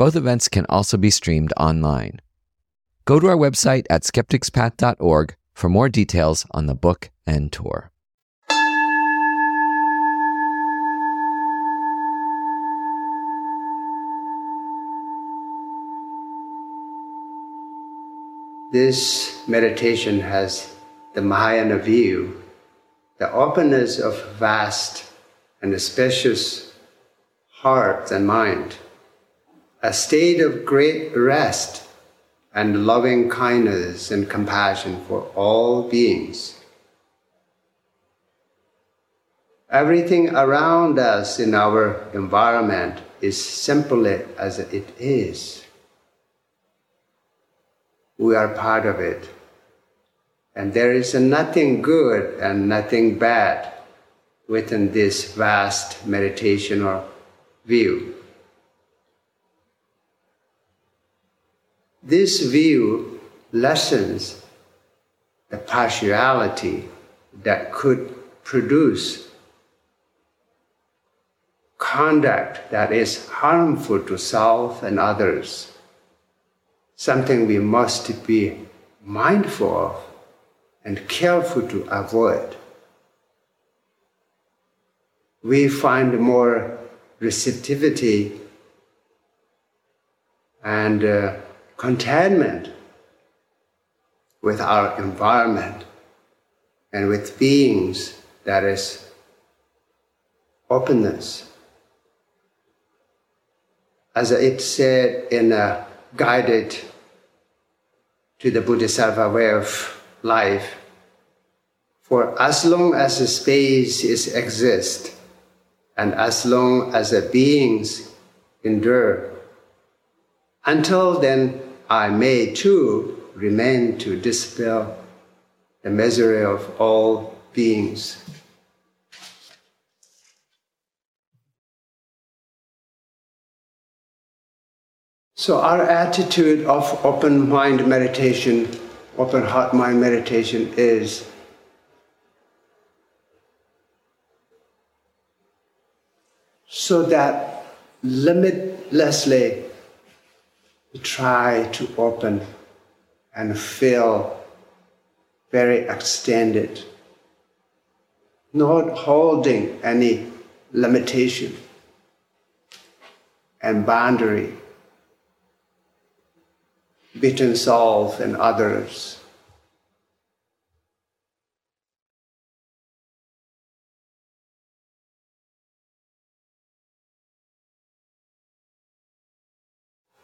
Both events can also be streamed online. Go to our website at skepticspath.org for more details on the book and tour. This meditation has the Mahayana view, the openness of vast and spacious heart and mind, a state of great rest and loving kindness and compassion for all beings. Everything around us in our environment is simply as it is. We are part of it. And there is nothing good and nothing bad within this vast meditation or view. This view lessens the partiality that could produce conduct that is harmful to self and others, something we must be mindful of and careful to avoid. We find more receptivity and uh, contentment with our environment and with beings that is openness. As it said in a guided to the Bodhisattva way of life, for as long as the space is exist and as long as the beings endure, until then I may too remain to dispel the misery of all beings. So, our attitude of open mind meditation, open heart mind meditation is so that limitlessly try to open and feel very extended, not holding any limitation and boundary between self and others.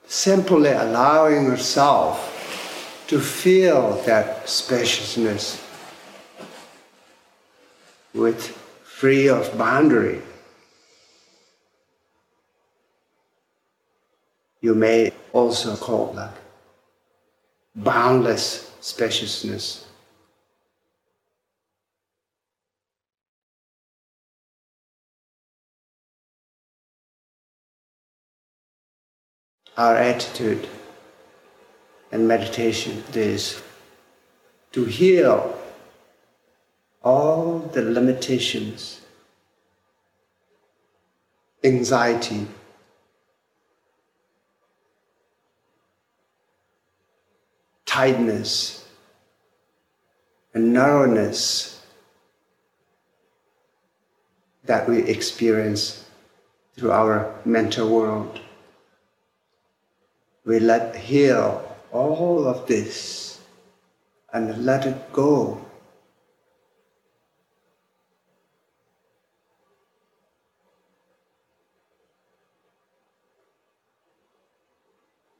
Simply allowing yourself to feel that spaciousness with free of boundary. You may also call that boundless spaciousness. Our attitude and meditation is to heal all the limitations, anxiety, tightness, and narrowness that we experience through our mental world we let heal all of this and let it go.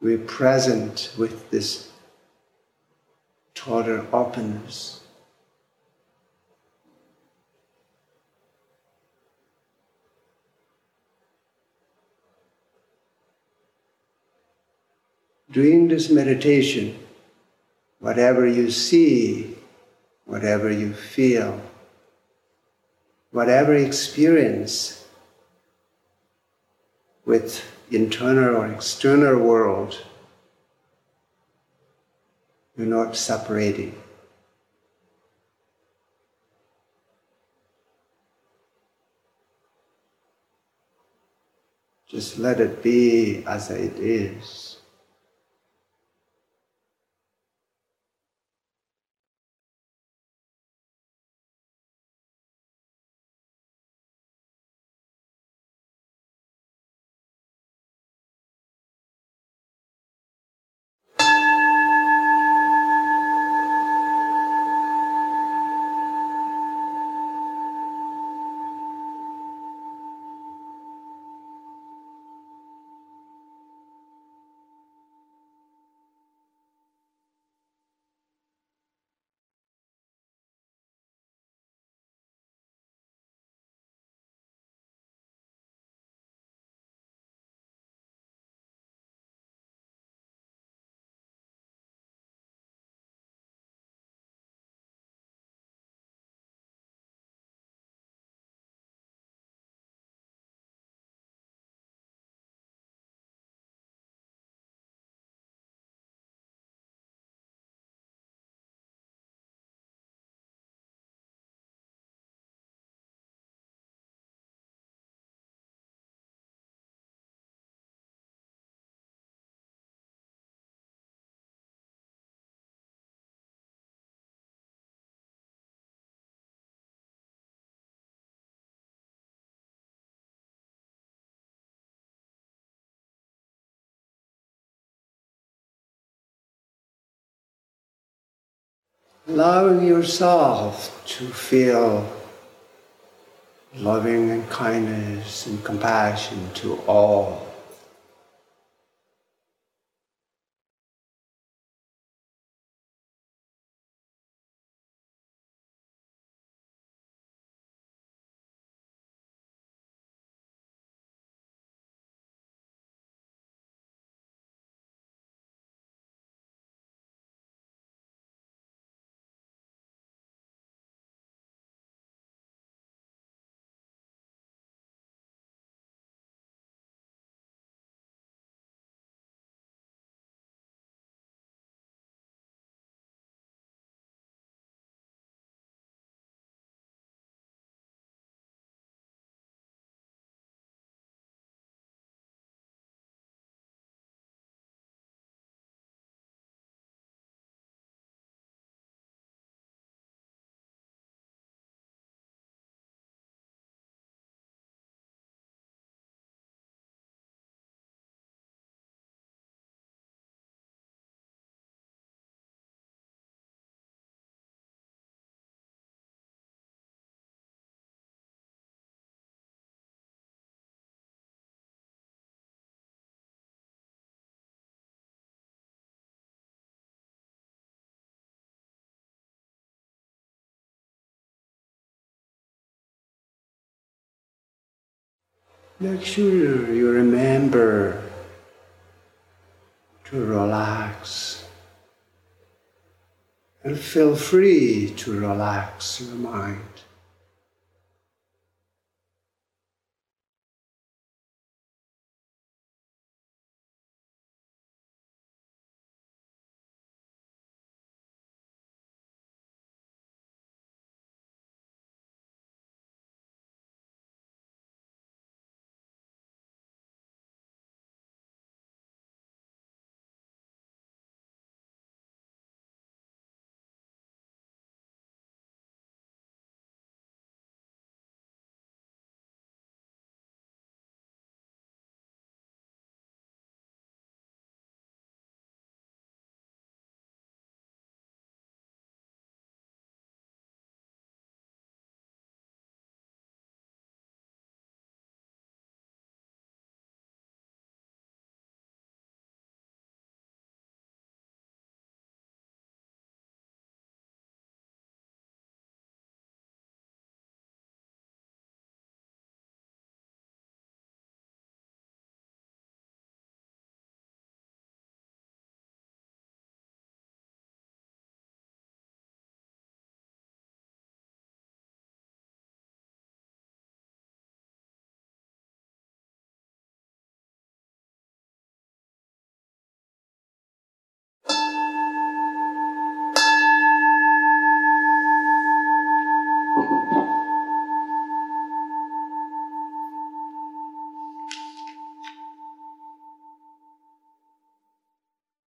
We're present with this total openness. Doing this meditation, whatever you see, whatever you feel, whatever experience with internal or external world, you're not separating. Just let it be as it is. Allowing yourself to feel loving and kindness and compassion to all. Make sure you remember to relax and feel free to relax your mind.